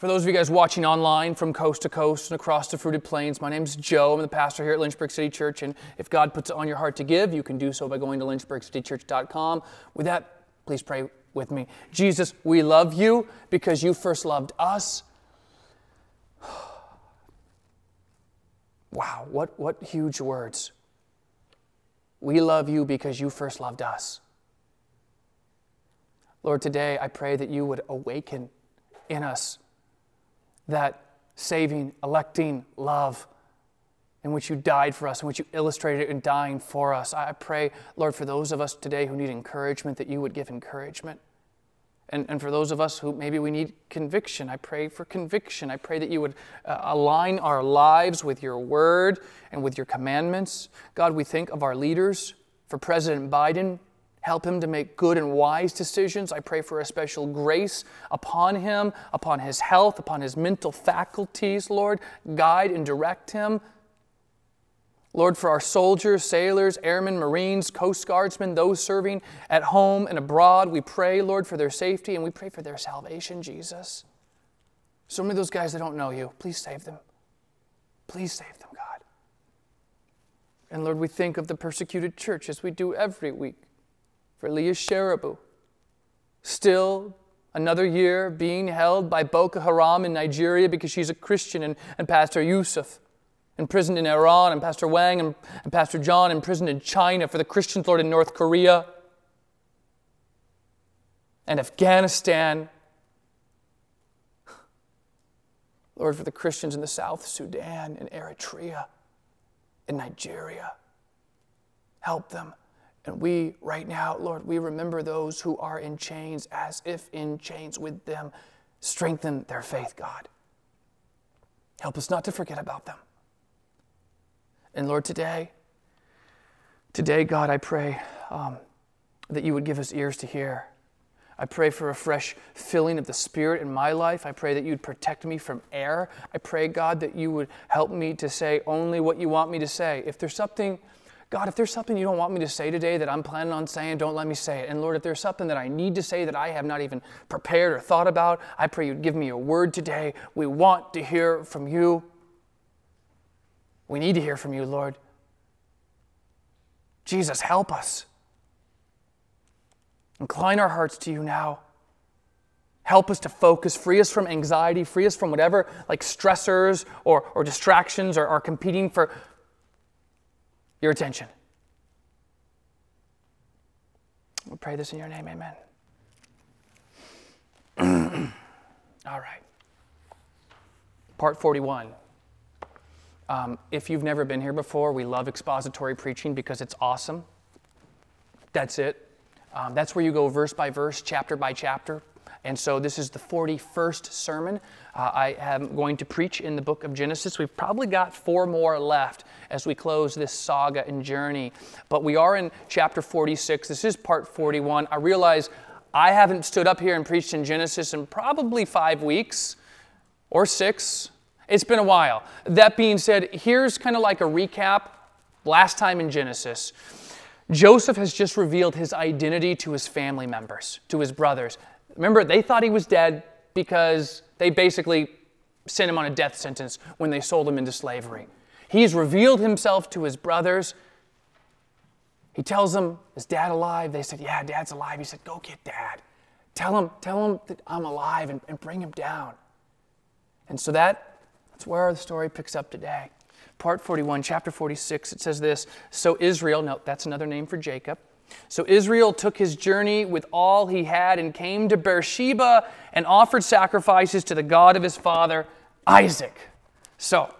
For those of you guys watching online from coast to coast and across the fruited plains, my name is Joe. I'm the pastor here at Lynchburg City Church. And if God puts it on your heart to give, you can do so by going to lynchburgcitychurch.com. With that, please pray with me. Jesus, we love you because you first loved us. Wow, what, what huge words. We love you because you first loved us. Lord, today I pray that you would awaken in us that saving, electing love in which you died for us, in which you illustrated in dying for us. I pray, Lord, for those of us today who need encouragement, that you would give encouragement. And, and for those of us who maybe we need conviction, I pray for conviction. I pray that you would uh, align our lives with your word and with your commandments. God, we think of our leaders, for President Biden. Help him to make good and wise decisions. I pray for a special grace upon him, upon his health, upon his mental faculties, Lord. Guide and direct him. Lord, for our soldiers, sailors, airmen, Marines, Coast Guardsmen, those serving at home and abroad, we pray, Lord, for their safety and we pray for their salvation, Jesus. So many of those guys that don't know you, please save them. Please save them, God. And Lord, we think of the persecuted church as we do every week for Leah Sharibu. Still another year being held by Boko Haram in Nigeria because she's a Christian, and, and Pastor Yusuf imprisoned in Iran, and Pastor Wang and, and Pastor John imprisoned in China for the Christians, Lord, in North Korea and Afghanistan. Lord, for the Christians in the South Sudan and Eritrea and Nigeria. Help them. And we, right now, Lord, we remember those who are in chains as if in chains with them. Strengthen their faith, God. Help us not to forget about them. And Lord, today, today, God, I pray um, that you would give us ears to hear. I pray for a fresh filling of the Spirit in my life. I pray that you'd protect me from error. I pray, God, that you would help me to say only what you want me to say. If there's something, God, if there's something you don't want me to say today that I'm planning on saying, don't let me say it. And Lord, if there's something that I need to say that I have not even prepared or thought about, I pray you'd give me a word today. We want to hear from you. We need to hear from you, Lord. Jesus, help us. Incline our hearts to you now. Help us to focus, free us from anxiety, free us from whatever like stressors or, or distractions or, are competing for your attention. We pray this in your name, amen. All right. Part 41. Um, if you've never been here before, we love expository preaching because it's awesome. That's it. Um, that's where you go verse by verse, chapter by chapter. And so this is the 41st sermon uh, I am going to preach in the book of Genesis. We've probably got four more left as we close this saga and journey. But we are in chapter 46. This is part 41. I realize I haven't stood up here and preached in Genesis in probably five weeks or six it's been a while. That being said, here's kind of like a recap. Last time in Genesis, Joseph has just revealed his identity to his family members, to his brothers. Remember, they thought he was dead because they basically sent him on a death sentence when they sold him into slavery. He's revealed himself to his brothers. He tells them, Is dad alive? They said, Yeah, dad's alive. He said, Go get dad. Tell him, tell him that I'm alive and, and bring him down. And so that that's where the story picks up today. Part 41, chapter 46, it says this So Israel, no, that's another name for Jacob. So Israel took his journey with all he had and came to Beersheba and offered sacrifices to the God of his father, Isaac. So,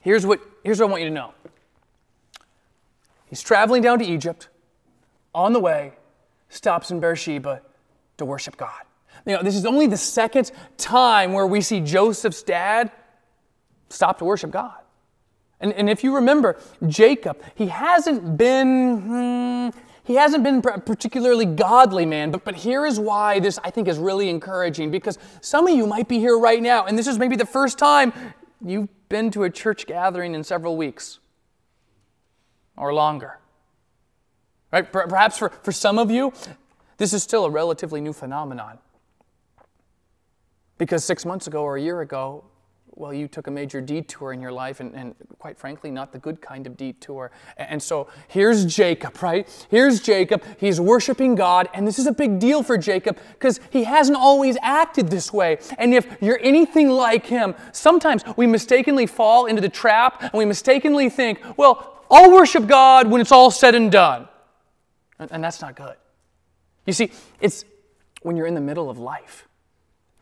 here's what, here's what I want you to know. He's traveling down to Egypt. On the way, stops in Beersheba to worship God. You know, this is only the second time where we see Joseph's dad stop to worship God. And, and if you remember, Jacob, he hasn't been, hmm, he hasn't been a particularly godly man, but, but here is why this I think is really encouraging because some of you might be here right now, and this is maybe the first time you've been to a church gathering in several weeks or longer. Right? Perhaps for, for some of you, this is still a relatively new phenomenon. Because six months ago or a year ago, well, you took a major detour in your life, and, and, quite frankly, not the good kind of detour. And so here's Jacob, right? Here's Jacob. He's worshiping God, and this is a big deal for Jacob because he hasn't always acted this way. And if you're anything like him, sometimes we mistakenly fall into the trap and we mistakenly think, well, I'll worship God when it's all said and done. And, and that's not good. You see, it's when you're in the middle of life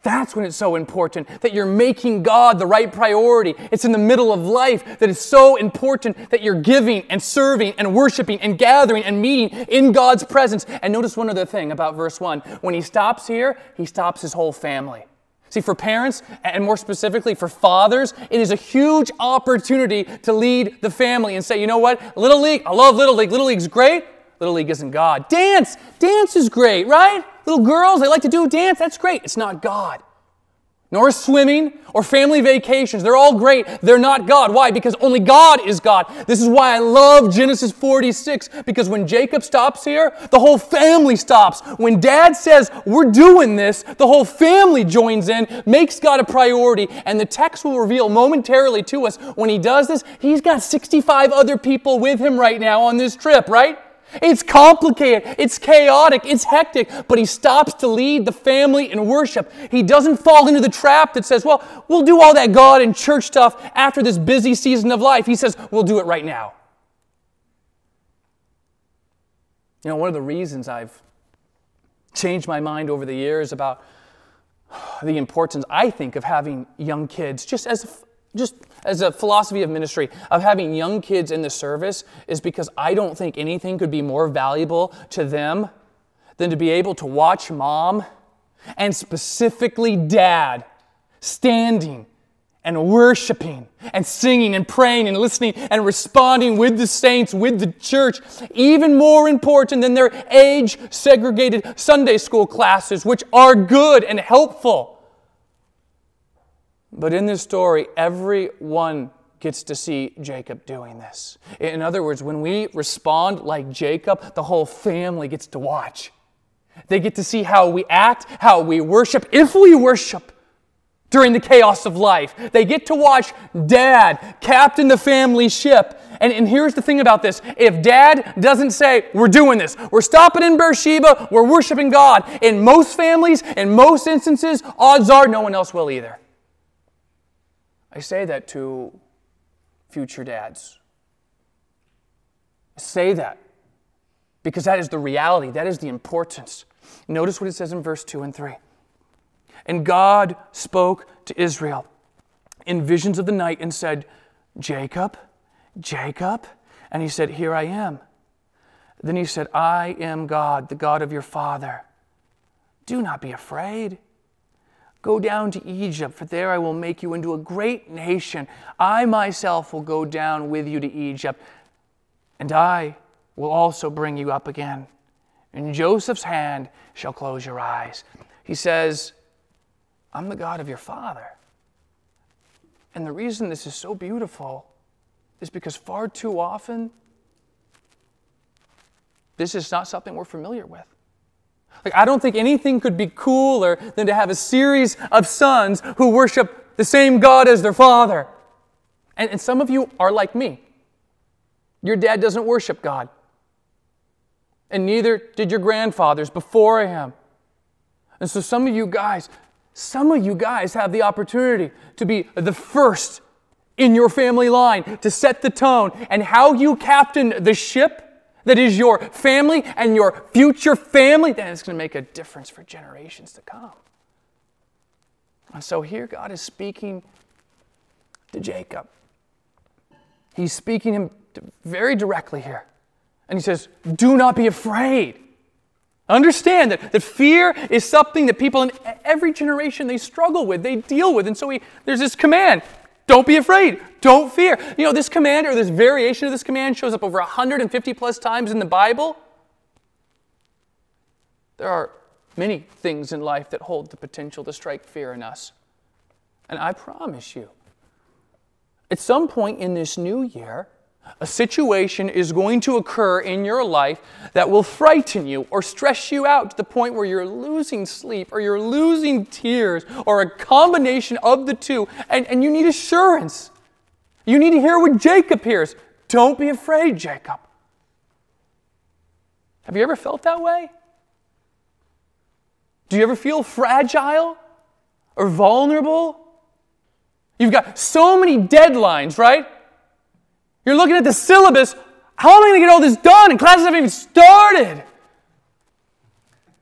that's when it's so important that you're making God the right priority. It's in the middle of life that it's so important that you're giving and serving and worshiping and gathering and meeting in God's presence. And notice one other thing about verse 1. When he stops here, he stops his whole family. See, for parents, and more specifically for fathers, it is a huge opportunity to lead the family and say, you know what? Little League, I love Little League. Little League's great. Little League isn't God. Dance, dance is great, right? Little girls, they like to do dance. That's great. It's not God. Nor swimming or family vacations. They're all great. They're not God. Why? Because only God is God. This is why I love Genesis 46, because when Jacob stops here, the whole family stops. When dad says, We're doing this, the whole family joins in, makes God a priority. And the text will reveal momentarily to us when he does this, he's got 65 other people with him right now on this trip, right? It's complicated, it's chaotic, it's hectic, but he stops to lead the family in worship. He doesn't fall into the trap that says, well, we'll do all that God and church stuff after this busy season of life. He says, we'll do it right now. You know, one of the reasons I've changed my mind over the years about the importance, I think, of having young kids, just as just as a philosophy of ministry of having young kids in the service is because I don't think anything could be more valuable to them than to be able to watch mom and specifically dad standing and worshiping and singing and praying and listening and responding with the saints, with the church, even more important than their age segregated Sunday school classes, which are good and helpful. But in this story, everyone gets to see Jacob doing this. In other words, when we respond like Jacob, the whole family gets to watch. They get to see how we act, how we worship, if we worship during the chaos of life. They get to watch dad captain the family ship. And, and here's the thing about this if dad doesn't say, We're doing this, we're stopping in Beersheba, we're worshiping God, in most families, in most instances, odds are no one else will either. I say that to future dads. Say that because that is the reality, that is the importance. Notice what it says in verse 2 and 3. And God spoke to Israel in visions of the night and said, Jacob, Jacob. And he said, Here I am. Then he said, I am God, the God of your father. Do not be afraid. Go down to Egypt, for there I will make you into a great nation. I myself will go down with you to Egypt, and I will also bring you up again. And Joseph's hand shall close your eyes. He says, I'm the God of your father. And the reason this is so beautiful is because far too often, this is not something we're familiar with. Like, I don't think anything could be cooler than to have a series of sons who worship the same God as their father. And, and some of you are like me. Your dad doesn't worship God, and neither did your grandfathers before him. And so, some of you guys, some of you guys have the opportunity to be the first in your family line to set the tone and how you captain the ship that is your family and your future family, then it's going to make a difference for generations to come. And so here God is speaking to Jacob. He's speaking him very directly here. And he says, Do not be afraid. Understand that, that fear is something that people in every generation they struggle with, they deal with. And so he, there's this command don't be afraid. Don't fear. You know, this command or this variation of this command shows up over 150 plus times in the Bible. There are many things in life that hold the potential to strike fear in us. And I promise you, at some point in this new year, a situation is going to occur in your life that will frighten you or stress you out to the point where you're losing sleep or you're losing tears or a combination of the two, and, and you need assurance. You need to hear what Jacob hears. Don't be afraid, Jacob. Have you ever felt that way? Do you ever feel fragile or vulnerable? You've got so many deadlines, right? You're looking at the syllabus. How am I going to get all this done? And classes haven't even started.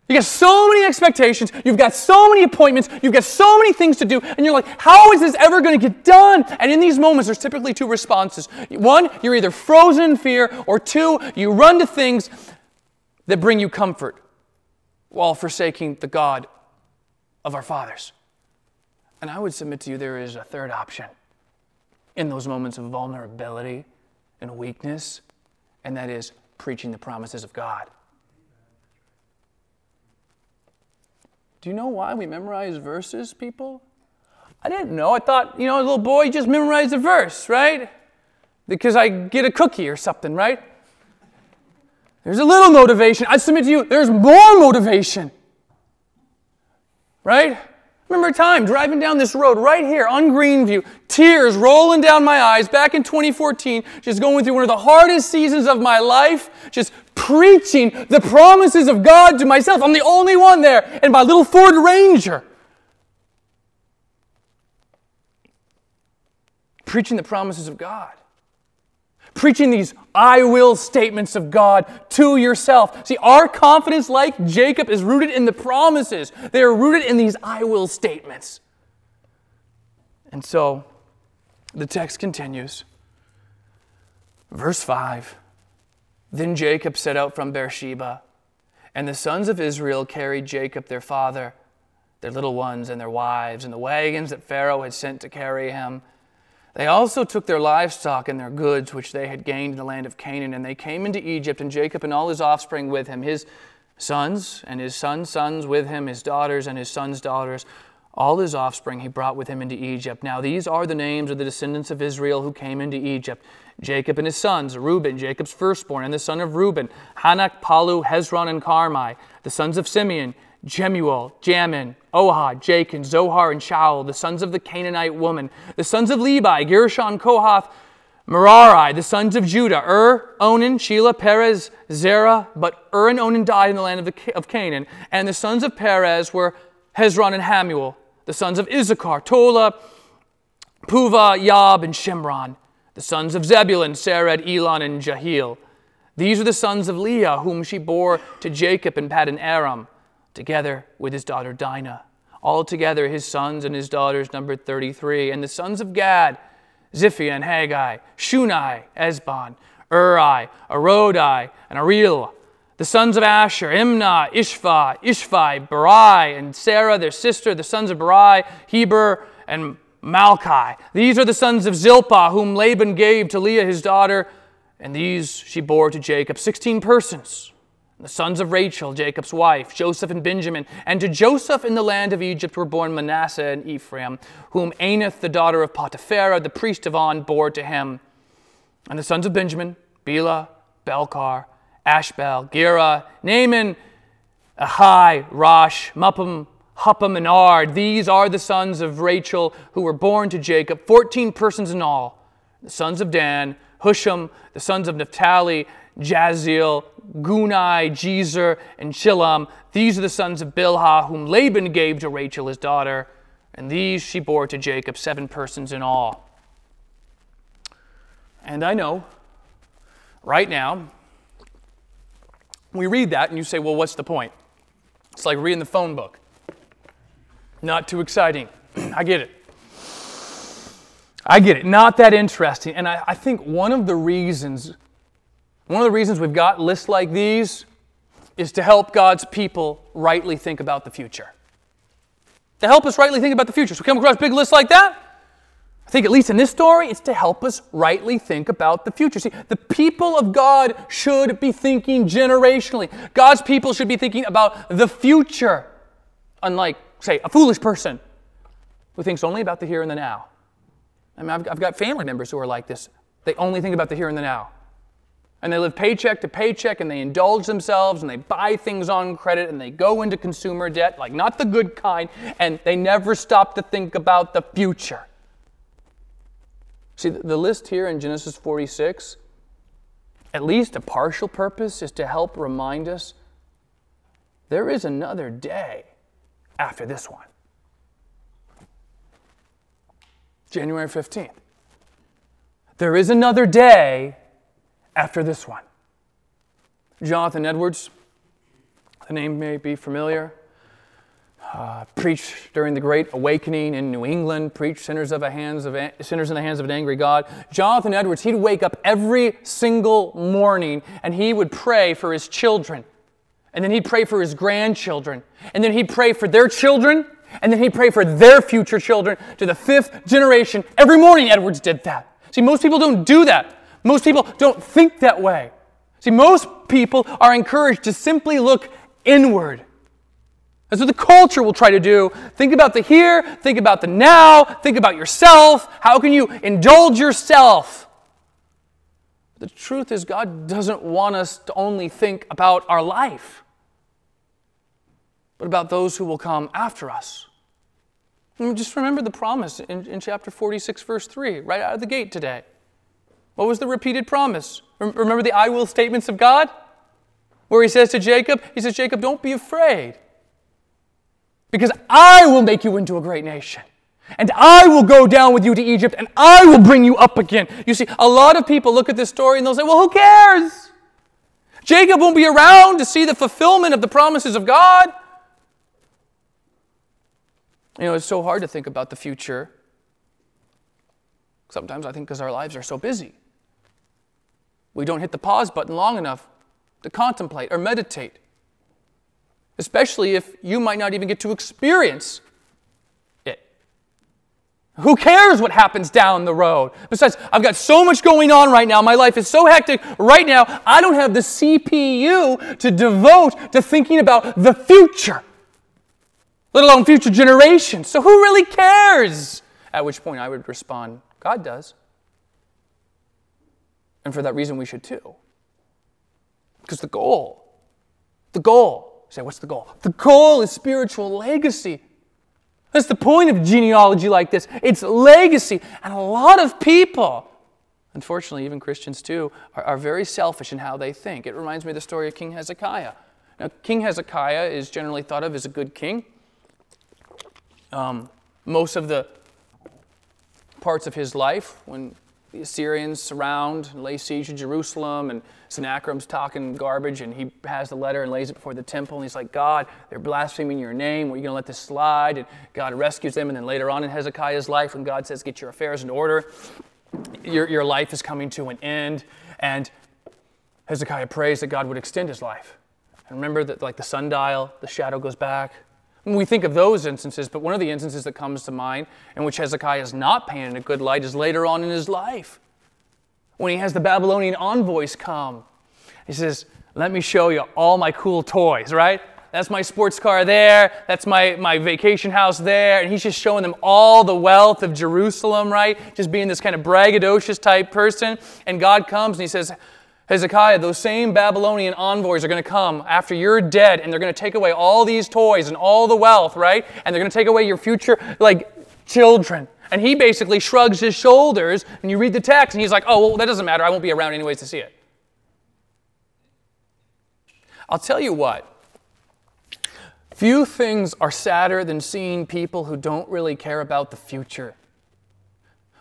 You got so many expectations. You've got so many appointments. You've got so many things to do. And you're like, how is this ever going to get done? And in these moments, there's typically two responses. One, you're either frozen in fear, or two, you run to things that bring you comfort while forsaking the God of our fathers. And I would submit to you there is a third option in those moments of vulnerability and weakness, and that is preaching the promises of God. Do you know why we memorize verses, people? I didn't know. I thought, you know, a little boy just memorized a verse, right? Because I get a cookie or something, right? There's a little motivation. I submit to you, there's more motivation. Right? Remember a time driving down this road right here on Greenview, tears rolling down my eyes back in 2014, just going through one of the hardest seasons of my life, just preaching the promises of God to myself. I'm the only one there in my little Ford Ranger. Preaching the promises of God preaching these I will statements of God to yourself. See, our confidence, like Jacob, is rooted in the promises, they are rooted in these I will statements. And so the text continues. Verse 5 Then Jacob set out from Beersheba, and the sons of Israel carried Jacob their father, their little ones, and their wives, and the wagons that Pharaoh had sent to carry him they also took their livestock and their goods, which they had gained in the land of Canaan, and they came into Egypt, and Jacob and all his offspring with him, his sons and his sons' sons with him, his daughters and his sons' daughters, all his offspring he brought with him into Egypt. Now these are the names of the descendants of Israel who came into Egypt Jacob and his sons, Reuben, Jacob's firstborn, and the son of Reuben, Hanoch, Pallu, Hezron, and Carmi, the sons of Simeon, Jemuel, Jamin, Ohad, Jachin, Zohar, and Shaul, the sons of the Canaanite woman, the sons of Levi, Gershon, Kohath, Merari, the sons of Judah, Ur, Onan, Shelah, Perez, Zerah, but Ur and Onan died in the land of, the, of Canaan, and the sons of Perez were Hezron and Hamul, the sons of Issachar, Tola, Puvah, Yob, and Shimron, the sons of Zebulun, Sered, Elon, and Jahiel. These are the sons of Leah, whom she bore to Jacob in Paddan Aram together with his daughter Dinah. Altogether, his sons and his daughters numbered 33. And the sons of Gad, Ziphi and Haggai, Shunai, Ezbon, Uri, Arodi, and Ariel. The sons of Asher, Imnah, Ishva, Ishvi, Beriah, and Sarah, their sister, the sons of Beriah, Heber, and Malchi. These are the sons of Zilpah, whom Laban gave to Leah his daughter, and these she bore to Jacob. Sixteen persons the sons of Rachel, Jacob's wife, Joseph and Benjamin. And to Joseph in the land of Egypt were born Manasseh and Ephraim, whom Anath, the daughter of Potiphera, the priest of On, bore to him. And the sons of Benjamin, Bela, Belkar, Ashbel, Gera, Naaman, Ahai, Rosh, Muppim, Huppim, and Ard. These are the sons of Rachel who were born to Jacob, 14 persons in all. The sons of Dan, Hushim, the sons of Naphtali, Jahzeel, Gunai, Jezer, and Shillem. These are the sons of Bilhah, whom Laban gave to Rachel his daughter, and these she bore to Jacob, seven persons in all. And I know, right now, we read that and you say, well, what's the point? It's like reading the phone book. Not too exciting. I get it. I get it. Not that interesting. And I, I think one of the reasons one of the reasons we've got lists like these is to help God's people rightly think about the future. To help us rightly think about the future. So we come across big lists like that. I think, at least in this story, it's to help us rightly think about the future. See, the people of God should be thinking generationally. God's people should be thinking about the future, unlike, say, a foolish person who thinks only about the here and the now. I mean, I've, I've got family members who are like this They only think about the here and the now. And they live paycheck to paycheck and they indulge themselves and they buy things on credit and they go into consumer debt, like not the good kind, and they never stop to think about the future. See, the list here in Genesis 46, at least a partial purpose, is to help remind us there is another day after this one. January 15th. There is another day after this one. Jonathan Edwards, the name may be familiar, uh, preached during the Great Awakening in New England, preached sinners, of hands of, sinners in the hands of an angry God. Jonathan Edwards, he'd wake up every single morning and he would pray for his children. And then he'd pray for his grandchildren. And then he'd pray for their children. And then he'd pray for their future children to the fifth generation. Every morning, Edwards did that. See, most people don't do that. Most people don't think that way. See, most people are encouraged to simply look inward. That's what the culture will try to do. Think about the here, think about the now, think about yourself. How can you indulge yourself? The truth is, God doesn't want us to only think about our life, but about those who will come after us. And just remember the promise in, in chapter 46, verse 3, right out of the gate today. What was the repeated promise? Remember the I will statements of God? Where he says to Jacob, he says, Jacob, don't be afraid. Because I will make you into a great nation. And I will go down with you to Egypt and I will bring you up again. You see, a lot of people look at this story and they'll say, well, who cares? Jacob won't be around to see the fulfillment of the promises of God. You know, it's so hard to think about the future. Sometimes I think because our lives are so busy. We don't hit the pause button long enough to contemplate or meditate, especially if you might not even get to experience it. Who cares what happens down the road? Besides, I've got so much going on right now. My life is so hectic right now. I don't have the CPU to devote to thinking about the future, let alone future generations. So who really cares? At which point I would respond, God does. And for that reason, we should too. Because the goal, the goal, say, what's the goal? The goal is spiritual legacy. That's the point of genealogy like this. It's legacy. And a lot of people, unfortunately, even Christians too, are, are very selfish in how they think. It reminds me of the story of King Hezekiah. Now, King Hezekiah is generally thought of as a good king. Um, most of the parts of his life when the Assyrians surround and lay siege to Jerusalem, and Sennacherib's talking garbage, and he has the letter and lays it before the temple, and he's like, God, they're blaspheming your name. Are you going to let this slide? And God rescues them, and then later on in Hezekiah's life, when God says, Get your affairs in order, your, your life is coming to an end, and Hezekiah prays that God would extend his life. And remember that, like the sundial, the shadow goes back, we think of those instances, but one of the instances that comes to mind in which Hezekiah is not painted in a good light is later on in his life. When he has the Babylonian envoys come, he says, Let me show you all my cool toys, right? That's my sports car there. That's my, my vacation house there. And he's just showing them all the wealth of Jerusalem, right? Just being this kind of braggadocious type person. And God comes and he says, Hezekiah, those same Babylonian envoys are going to come after you're dead and they're going to take away all these toys and all the wealth, right? And they're going to take away your future, like children. And he basically shrugs his shoulders and you read the text and he's like, oh, well, that doesn't matter. I won't be around anyways to see it. I'll tell you what. Few things are sadder than seeing people who don't really care about the future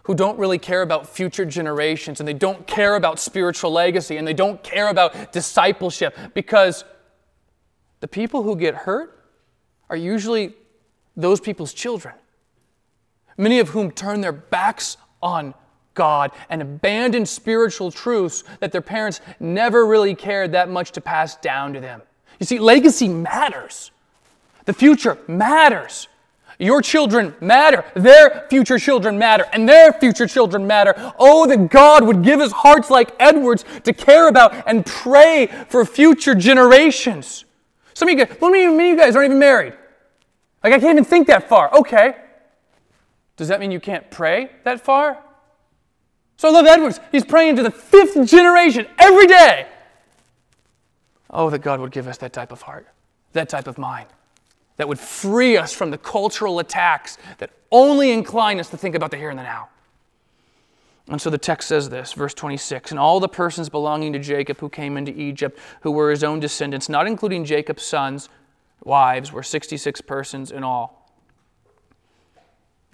who don't really care about future generations and they don't care about spiritual legacy and they don't care about discipleship because the people who get hurt are usually those people's children, many of whom turn their backs on God and abandon spiritual truths that their parents never really cared that much to pass down to them. You see, legacy matters. The future matters. Your children matter. Their future children matter. And their future children matter. Oh, that God would give us hearts like Edwards to care about and pray for future generations. Some of you guys, many of you guys aren't even married. Like, I can't even think that far. Okay. Does that mean you can't pray that far? So I love Edwards. He's praying to the fifth generation every day. Oh, that God would give us that type of heart, that type of mind, that would free us from the cultural attacks that only incline us to think about the here and the now. And so the text says this, verse 26 And all the persons belonging to Jacob who came into Egypt, who were his own descendants, not including Jacob's sons, wives, were 66 persons in all.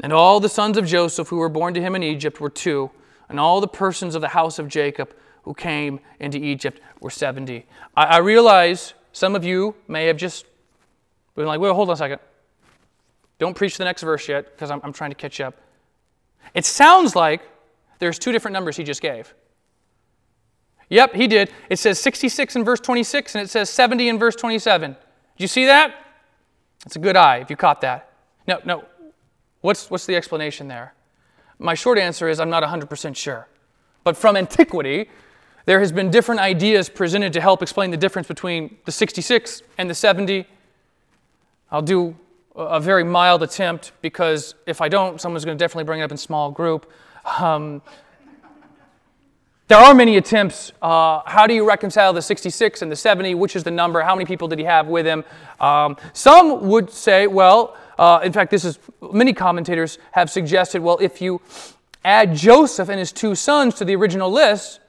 And all the sons of Joseph who were born to him in Egypt were two, and all the persons of the house of Jacob who came into Egypt were 70. I, I realize some of you may have just been like, well, hold on a second. Don't preach the next verse yet because I'm, I'm trying to catch up. It sounds like there's two different numbers he just gave. Yep, he did. It says 66 in verse 26 and it says 70 in verse 27. Did you see that? It's a good eye if you caught that. No, no. What's, what's the explanation there? My short answer is I'm not 100% sure. But from antiquity, there has been different ideas presented to help explain the difference between the 66 and the 70. I'll do a very mild attempt because if I don't, someone's going to definitely bring it up in small group. Um, there are many attempts. Uh, how do you reconcile the 66 and the 70? Which is the number? How many people did he have with him? Um, some would say, well, uh, in fact, this is many commentators have suggested, well, if you add Joseph and his two sons to the original list,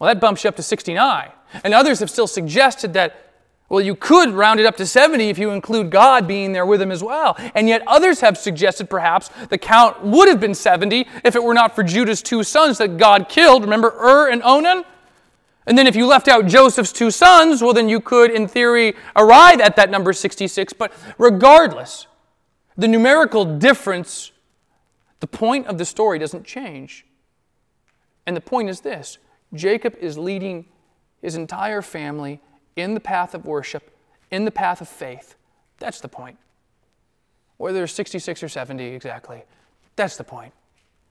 well, that bumps you up to 69. And others have still suggested that well, you could round it up to 70 if you include God being there with him as well. And yet others have suggested perhaps the count would have been 70 if it were not for Judah's two sons that God killed. Remember Ur and Onan? And then if you left out Joseph's two sons, well, then you could, in theory, arrive at that number 66. But regardless, the numerical difference, the point of the story doesn't change. And the point is this Jacob is leading his entire family in the path of worship, in the path of faith. That's the point. Whether there's 66 or 70 exactly, that's the point.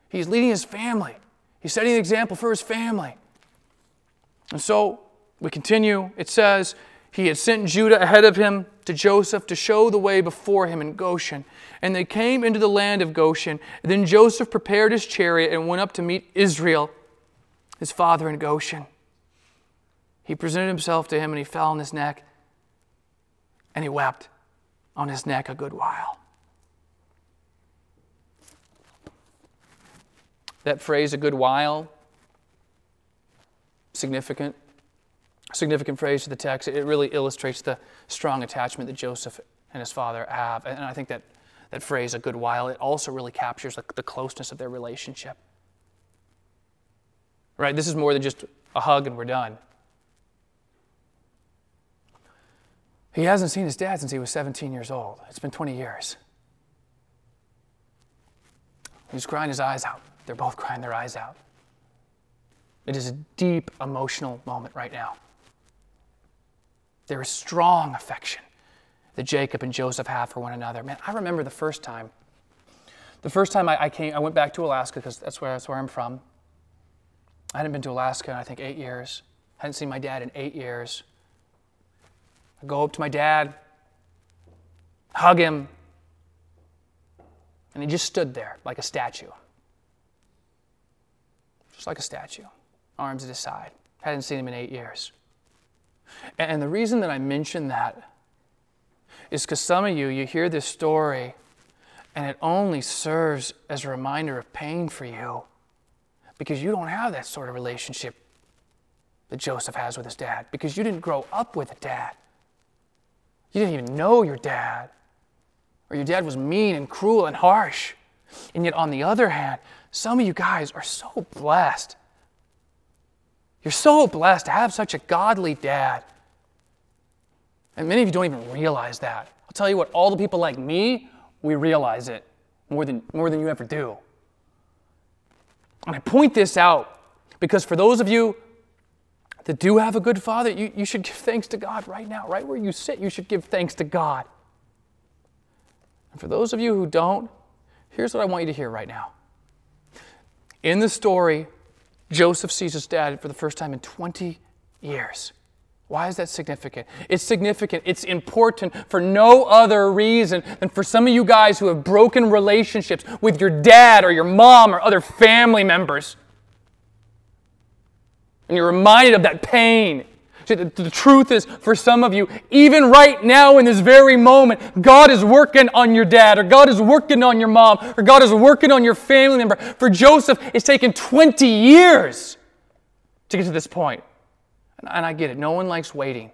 He's leading his family, he's setting an example for his family. And so we continue. It says, He had sent Judah ahead of him to Joseph to show the way before him in Goshen. And they came into the land of Goshen. Then Joseph prepared his chariot and went up to meet Israel, his father in Goshen. He presented himself to him and he fell on his neck and he wept on his neck a good while. That phrase, a good while, significant. Significant phrase to the text. It really illustrates the strong attachment that Joseph and his father have. And I think that that phrase, a good while, it also really captures the closeness of their relationship. Right? This is more than just a hug and we're done. He hasn't seen his dad since he was 17 years old. It's been 20 years. He's crying his eyes out. They're both crying their eyes out. It is a deep emotional moment right now. There is strong affection that Jacob and Joseph have for one another. Man, I remember the first time. The first time I, I came, I went back to Alaska because that's where, that's where I'm from. I hadn't been to Alaska in I think eight years. I hadn't seen my dad in eight years. I go up to my dad, hug him, and he just stood there like a statue. Just like a statue, arms at his side. Hadn't seen him in eight years. And the reason that I mention that is because some of you, you hear this story and it only serves as a reminder of pain for you because you don't have that sort of relationship that Joseph has with his dad because you didn't grow up with a dad. You didn't even know your dad. Or your dad was mean and cruel and harsh. And yet, on the other hand, some of you guys are so blessed. You're so blessed to have such a godly dad. And many of you don't even realize that. I'll tell you what, all the people like me, we realize it more than, more than you ever do. And I point this out because for those of you that do have a good father, you, you should give thanks to God right now, right where you sit, you should give thanks to God. And for those of you who don't, here's what I want you to hear right now. In the story, Joseph sees his dad for the first time in 20 years. Why is that significant? It's significant. It's important for no other reason than for some of you guys who have broken relationships with your dad or your mom or other family members. And you're reminded of that pain. See, the, the truth is, for some of you, even right now in this very moment, God is working on your dad, or God is working on your mom, or God is working on your family member. For Joseph, it's taken 20 years to get to this point. And, and I get it, no one likes waiting.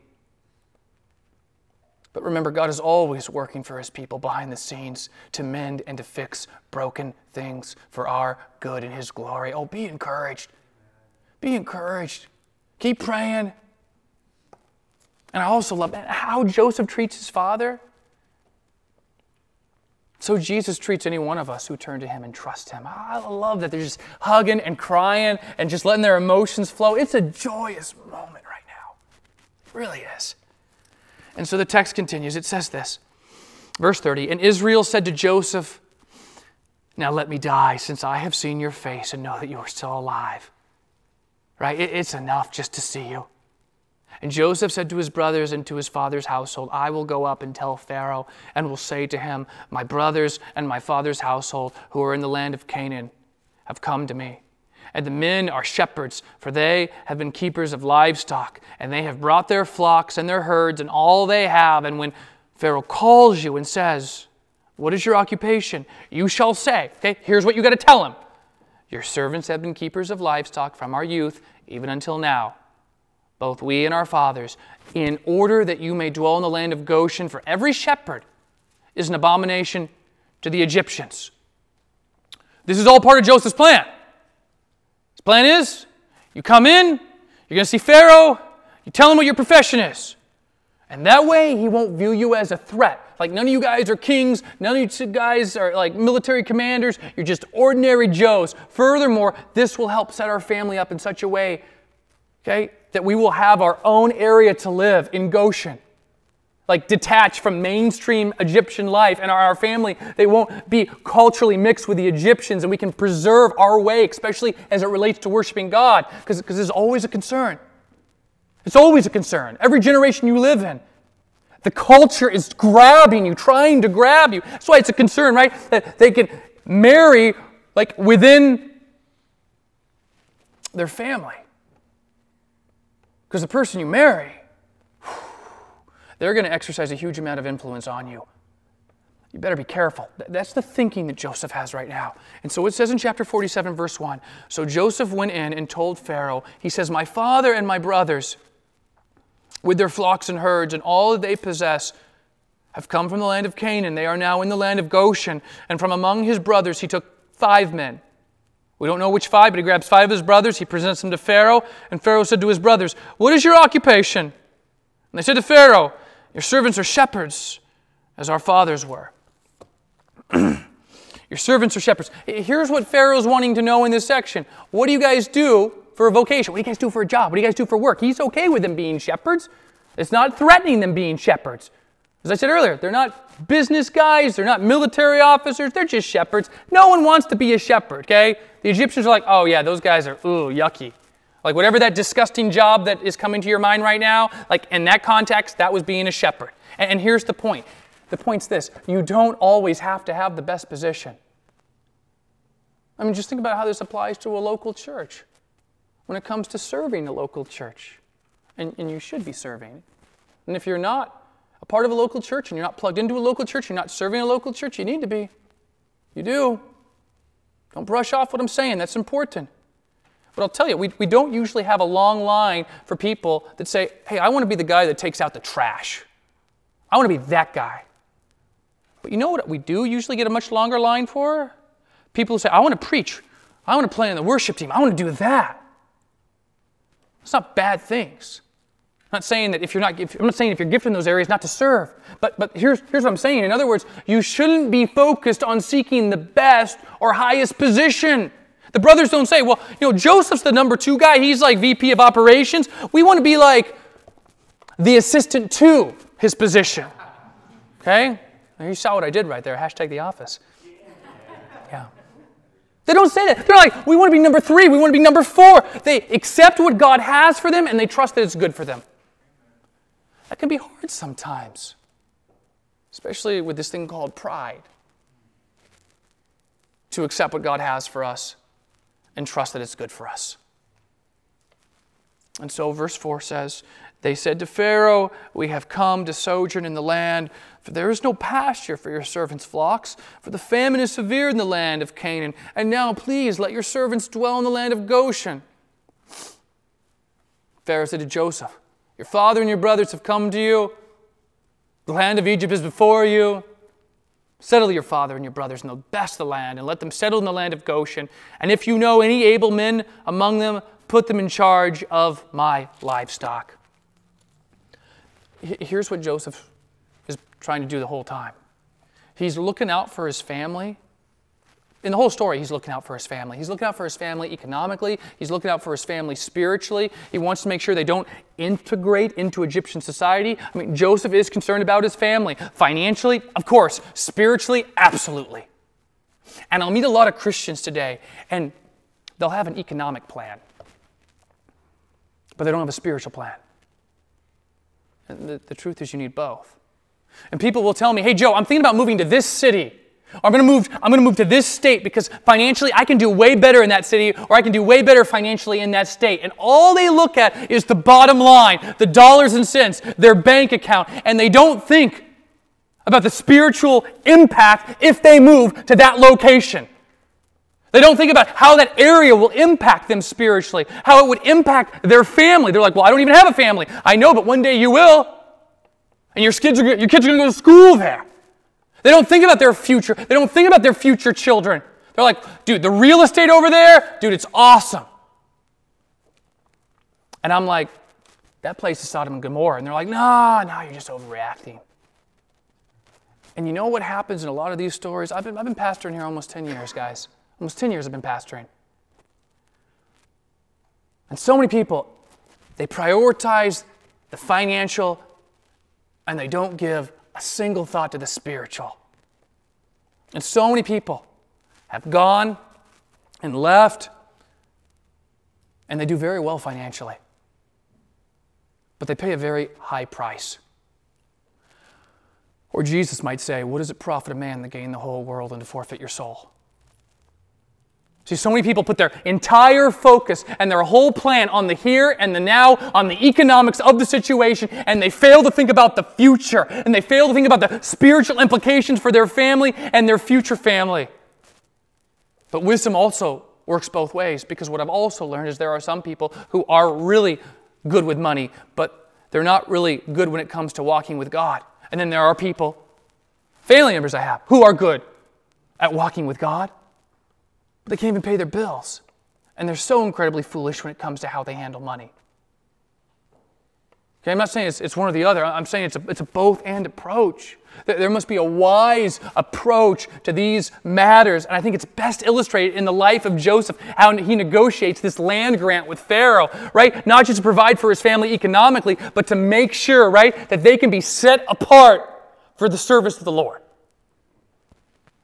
But remember, God is always working for his people behind the scenes to mend and to fix broken things for our good and his glory. Oh, be encouraged. Be encouraged. Keep praying. And I also love how Joseph treats his father. So Jesus treats any one of us who turn to him and trust him. I love that they're just hugging and crying and just letting their emotions flow. It's a joyous moment right now. It really is. And so the text continues. It says this. Verse 30 And Israel said to Joseph, Now let me die, since I have seen your face and know that you are still alive. Right? It's enough just to see you. And Joseph said to his brothers and to his father's household, I will go up and tell Pharaoh, and will say to him, My brothers and my father's household, who are in the land of Canaan, have come to me. And the men are shepherds, for they have been keepers of livestock, and they have brought their flocks and their herds and all they have. And when Pharaoh calls you and says, What is your occupation? You shall say, Okay, here's what you got to tell him. Your servants have been keepers of livestock from our youth, even until now both we and our fathers, in order that you may dwell in the land of Goshen, for every shepherd is an abomination to the Egyptians. This is all part of Joseph's plan. His plan is you come in, you're going to see Pharaoh, you tell him what your profession is. And that way, he won't view you as a threat. Like, none of you guys are kings, none of you guys are like military commanders, you're just ordinary Joes. Furthermore, this will help set our family up in such a way, okay, that we will have our own area to live in Goshen. Like detached from mainstream Egyptian life, and our, our family, they won't be culturally mixed with the Egyptians, and we can preserve our way, especially as it relates to worshiping God, because there's always a concern. It's always a concern. Every generation you live in, the culture is grabbing you, trying to grab you. That's why it's a concern, right? That they can marry like within their family. Because the person you marry, they're going to exercise a huge amount of influence on you. You better be careful. That's the thinking that Joseph has right now. And so it says in chapter 47, verse 1 So Joseph went in and told Pharaoh, He says, My father and my brothers, with their flocks and herds and all that they possess, have come from the land of Canaan. They are now in the land of Goshen. And from among his brothers he took five men we don't know which five, but he grabs five of his brothers. He presents them to Pharaoh. And Pharaoh said to his brothers, What is your occupation? And they said to Pharaoh, Your servants are shepherds, as our fathers were. your servants are shepherds. Here's what Pharaoh's wanting to know in this section What do you guys do for a vocation? What do you guys do for a job? What do you guys do for work? He's okay with them being shepherds. It's not threatening them being shepherds. As I said earlier, they're not business guys, they're not military officers, they're just shepherds. No one wants to be a shepherd, okay? The Egyptians are like, oh yeah, those guys are, ooh, yucky. Like whatever that disgusting job that is coming to your mind right now, like in that context, that was being a shepherd. And, and here's the point the point's this you don't always have to have the best position. I mean, just think about how this applies to a local church when it comes to serving a local church. And, and you should be serving. And if you're not, a part of a local church and you're not plugged into a local church, you're not serving a local church, you need to be. You do. Don't brush off what I'm saying, that's important. But I'll tell you, we, we don't usually have a long line for people that say, hey, I want to be the guy that takes out the trash. I want to be that guy. But you know what we do usually get a much longer line for? People who say, I want to preach. I want to play in the worship team. I want to do that. It's not bad things. I'm not saying that if you're not, if, I'm not saying if you're gifted in those areas not to serve. But, but here's, here's what I'm saying. In other words, you shouldn't be focused on seeking the best or highest position. The brothers don't say, well, you know, Joseph's the number two guy. He's like VP of operations. We want to be like the assistant to his position. Okay? You saw what I did right there. Hashtag the office. They don't say that. They're like, we want to be number three. We want to be number four. They accept what God has for them and they trust that it's good for them. That can be hard sometimes, especially with this thing called pride. To accept what God has for us and trust that it's good for us. And so, verse 4 says, They said to Pharaoh, We have come to sojourn in the land, for there is no pasture for your servants' flocks, for the famine is severe in the land of Canaan. And now, please, let your servants dwell in the land of Goshen. Pharaoh said to Joseph, Your father and your brothers have come to you. The land of Egypt is before you. Settle your father and your brothers in the best of the land, and let them settle in the land of Goshen. And if you know any able men among them, put them in charge of my livestock. Here's what Joseph trying to do the whole time he's looking out for his family in the whole story, he's looking out for his family. He's looking out for his family economically. He's looking out for his family spiritually. He wants to make sure they don't integrate into Egyptian society. I mean, Joseph is concerned about his family. Financially, of course. Spiritually, absolutely. And I'll meet a lot of Christians today, and they'll have an economic plan, but they don't have a spiritual plan. And the, the truth is, you need both. And people will tell me, hey, Joe, I'm thinking about moving to this city. I'm going to move I'm going to move to this state because financially I can do way better in that city or I can do way better financially in that state. And all they look at is the bottom line, the dollars and cents, their bank account, and they don't think about the spiritual impact if they move to that location. They don't think about how that area will impact them spiritually, how it would impact their family. They're like, "Well, I don't even have a family." I know, but one day you will. And your kids are your kids are going to go to school there. They don't think about their future. They don't think about their future children. They're like, dude, the real estate over there, dude, it's awesome. And I'm like, that place is Sodom and Gomorrah. And they're like, no, no, you're just overreacting. And you know what happens in a lot of these stories? I've been, I've been pastoring here almost 10 years, guys. Almost 10 years I've been pastoring. And so many people, they prioritize the financial and they don't give a single thought to the spiritual. And so many people have gone and left, and they do very well financially. But they pay a very high price. Or Jesus might say, What does it profit a man to gain the whole world and to forfeit your soul? See, so many people put their entire focus and their whole plan on the here and the now, on the economics of the situation, and they fail to think about the future, and they fail to think about the spiritual implications for their family and their future family. But wisdom also works both ways because what I've also learned is there are some people who are really good with money, but they're not really good when it comes to walking with God. And then there are people, family members I have, who are good at walking with God but they can't even pay their bills. And they're so incredibly foolish when it comes to how they handle money. Okay, I'm not saying it's, it's one or the other. I'm saying it's a, it's a both and approach. There must be a wise approach to these matters. And I think it's best illustrated in the life of Joseph, how he negotiates this land grant with Pharaoh, right? Not just to provide for his family economically, but to make sure, right, that they can be set apart for the service of the Lord.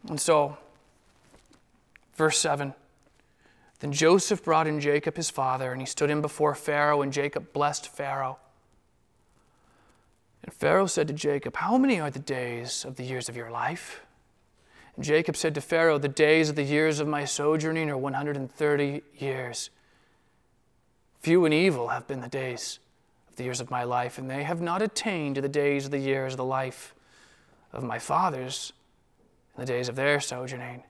And so, Verse 7 Then Joseph brought in Jacob his father, and he stood him before Pharaoh, and Jacob blessed Pharaoh. And Pharaoh said to Jacob, How many are the days of the years of your life? And Jacob said to Pharaoh, The days of the years of my sojourning are 130 years. Few and evil have been the days of the years of my life, and they have not attained to the days of the years of the life of my fathers in the days of their sojourning.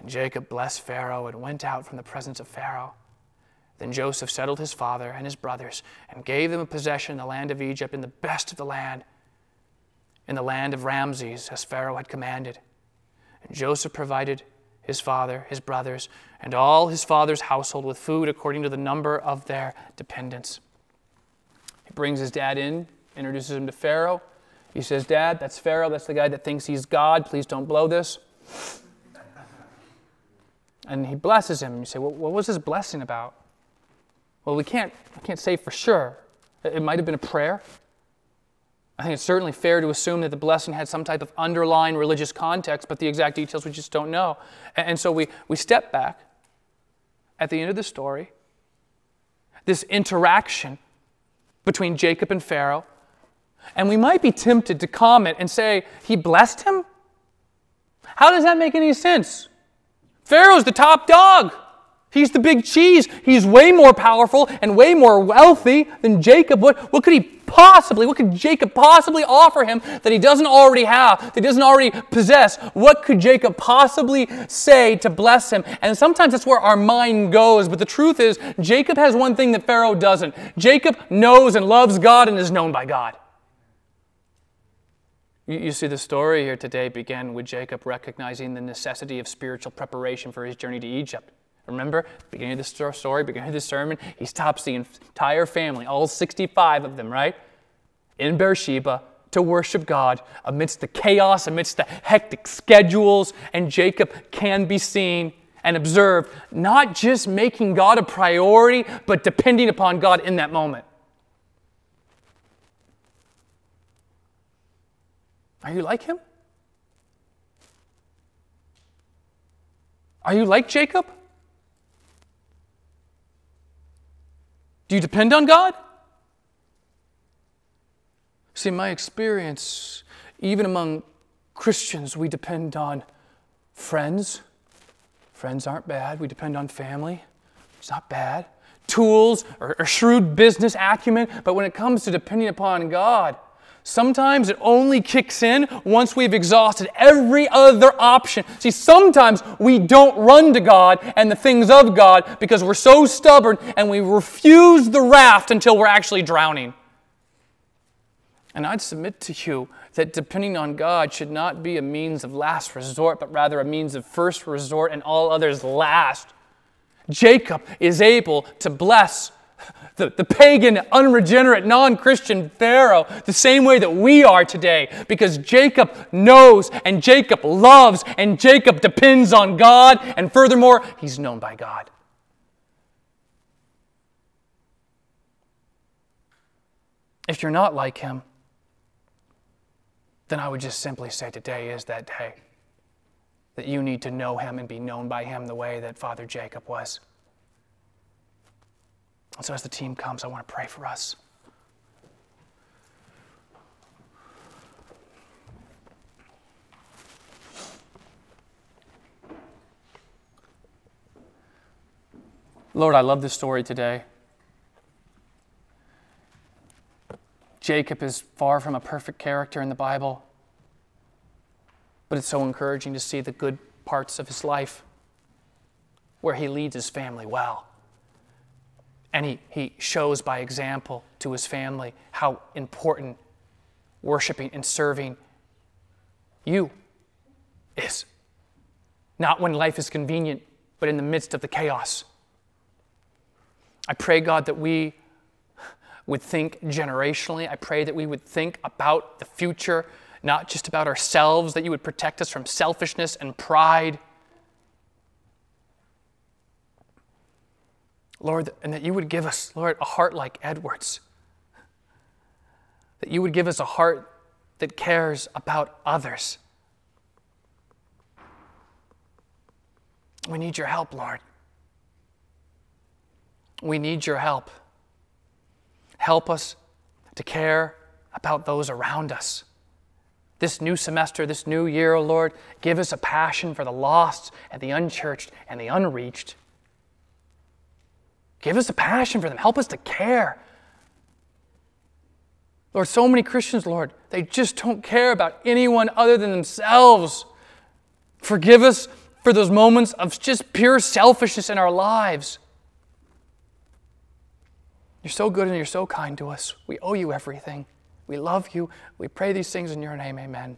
And Jacob blessed Pharaoh and went out from the presence of Pharaoh. Then Joseph settled his father and his brothers and gave them a possession in the land of Egypt, in the best of the land, in the land of Ramses, as Pharaoh had commanded. And Joseph provided his father, his brothers, and all his father's household with food according to the number of their dependents. He brings his dad in, introduces him to Pharaoh. He says, Dad, that's Pharaoh. That's the guy that thinks he's God. Please don't blow this and he blesses him. And you say, well, what was his blessing about? Well, we can't, I can't say for sure. It might have been a prayer. I think it's certainly fair to assume that the blessing had some type of underlying religious context, but the exact details we just don't know. And so we, we step back at the end of the story, this interaction between Jacob and Pharaoh, and we might be tempted to comment and say, He blessed him? How does that make any sense? Pharaoh's the top dog. He's the big cheese. He's way more powerful and way more wealthy than Jacob. What, what could he possibly, what could Jacob possibly offer him that he doesn't already have, that he doesn't already possess? What could Jacob possibly say to bless him? And sometimes that's where our mind goes. But the truth is, Jacob has one thing that Pharaoh doesn't. Jacob knows and loves God and is known by God. You, you see, the story here today began with Jacob recognizing the necessity of spiritual preparation for his journey to Egypt. Remember, beginning of the story, beginning of the sermon, he stops the entire family, all 65 of them, right? In Beersheba to worship God amidst the chaos, amidst the hectic schedules, and Jacob can be seen and observed not just making God a priority, but depending upon God in that moment. Are you like him? Are you like Jacob? Do you depend on God? See, my experience, even among Christians, we depend on friends. Friends aren't bad. We depend on family. It's not bad. Tools or, or shrewd business acumen. But when it comes to depending upon God, Sometimes it only kicks in once we've exhausted every other option. See, sometimes we don't run to God and the things of God because we're so stubborn and we refuse the raft until we're actually drowning. And I'd submit to you that depending on God should not be a means of last resort, but rather a means of first resort and all others last. Jacob is able to bless the, the pagan, unregenerate, non Christian Pharaoh the same way that we are today because Jacob knows and Jacob loves and Jacob depends on God, and furthermore, he's known by God. If you're not like him, then I would just simply say today is that day that you need to know him and be known by him the way that Father Jacob was. And so, as the team comes, I want to pray for us. Lord, I love this story today. Jacob is far from a perfect character in the Bible, but it's so encouraging to see the good parts of his life where he leads his family well. And he, he shows by example to his family how important worshiping and serving you is. Not when life is convenient, but in the midst of the chaos. I pray, God, that we would think generationally. I pray that we would think about the future, not just about ourselves, that you would protect us from selfishness and pride. Lord, and that you would give us, Lord, a heart like Edward's. That you would give us a heart that cares about others. We need your help, Lord. We need your help. Help us to care about those around us. This new semester, this new year, oh Lord, give us a passion for the lost and the unchurched and the unreached. Give us a passion for them. Help us to care. Lord, so many Christians, Lord, they just don't care about anyone other than themselves. Forgive us for those moments of just pure selfishness in our lives. You're so good and you're so kind to us. We owe you everything. We love you. We pray these things in your name. Amen.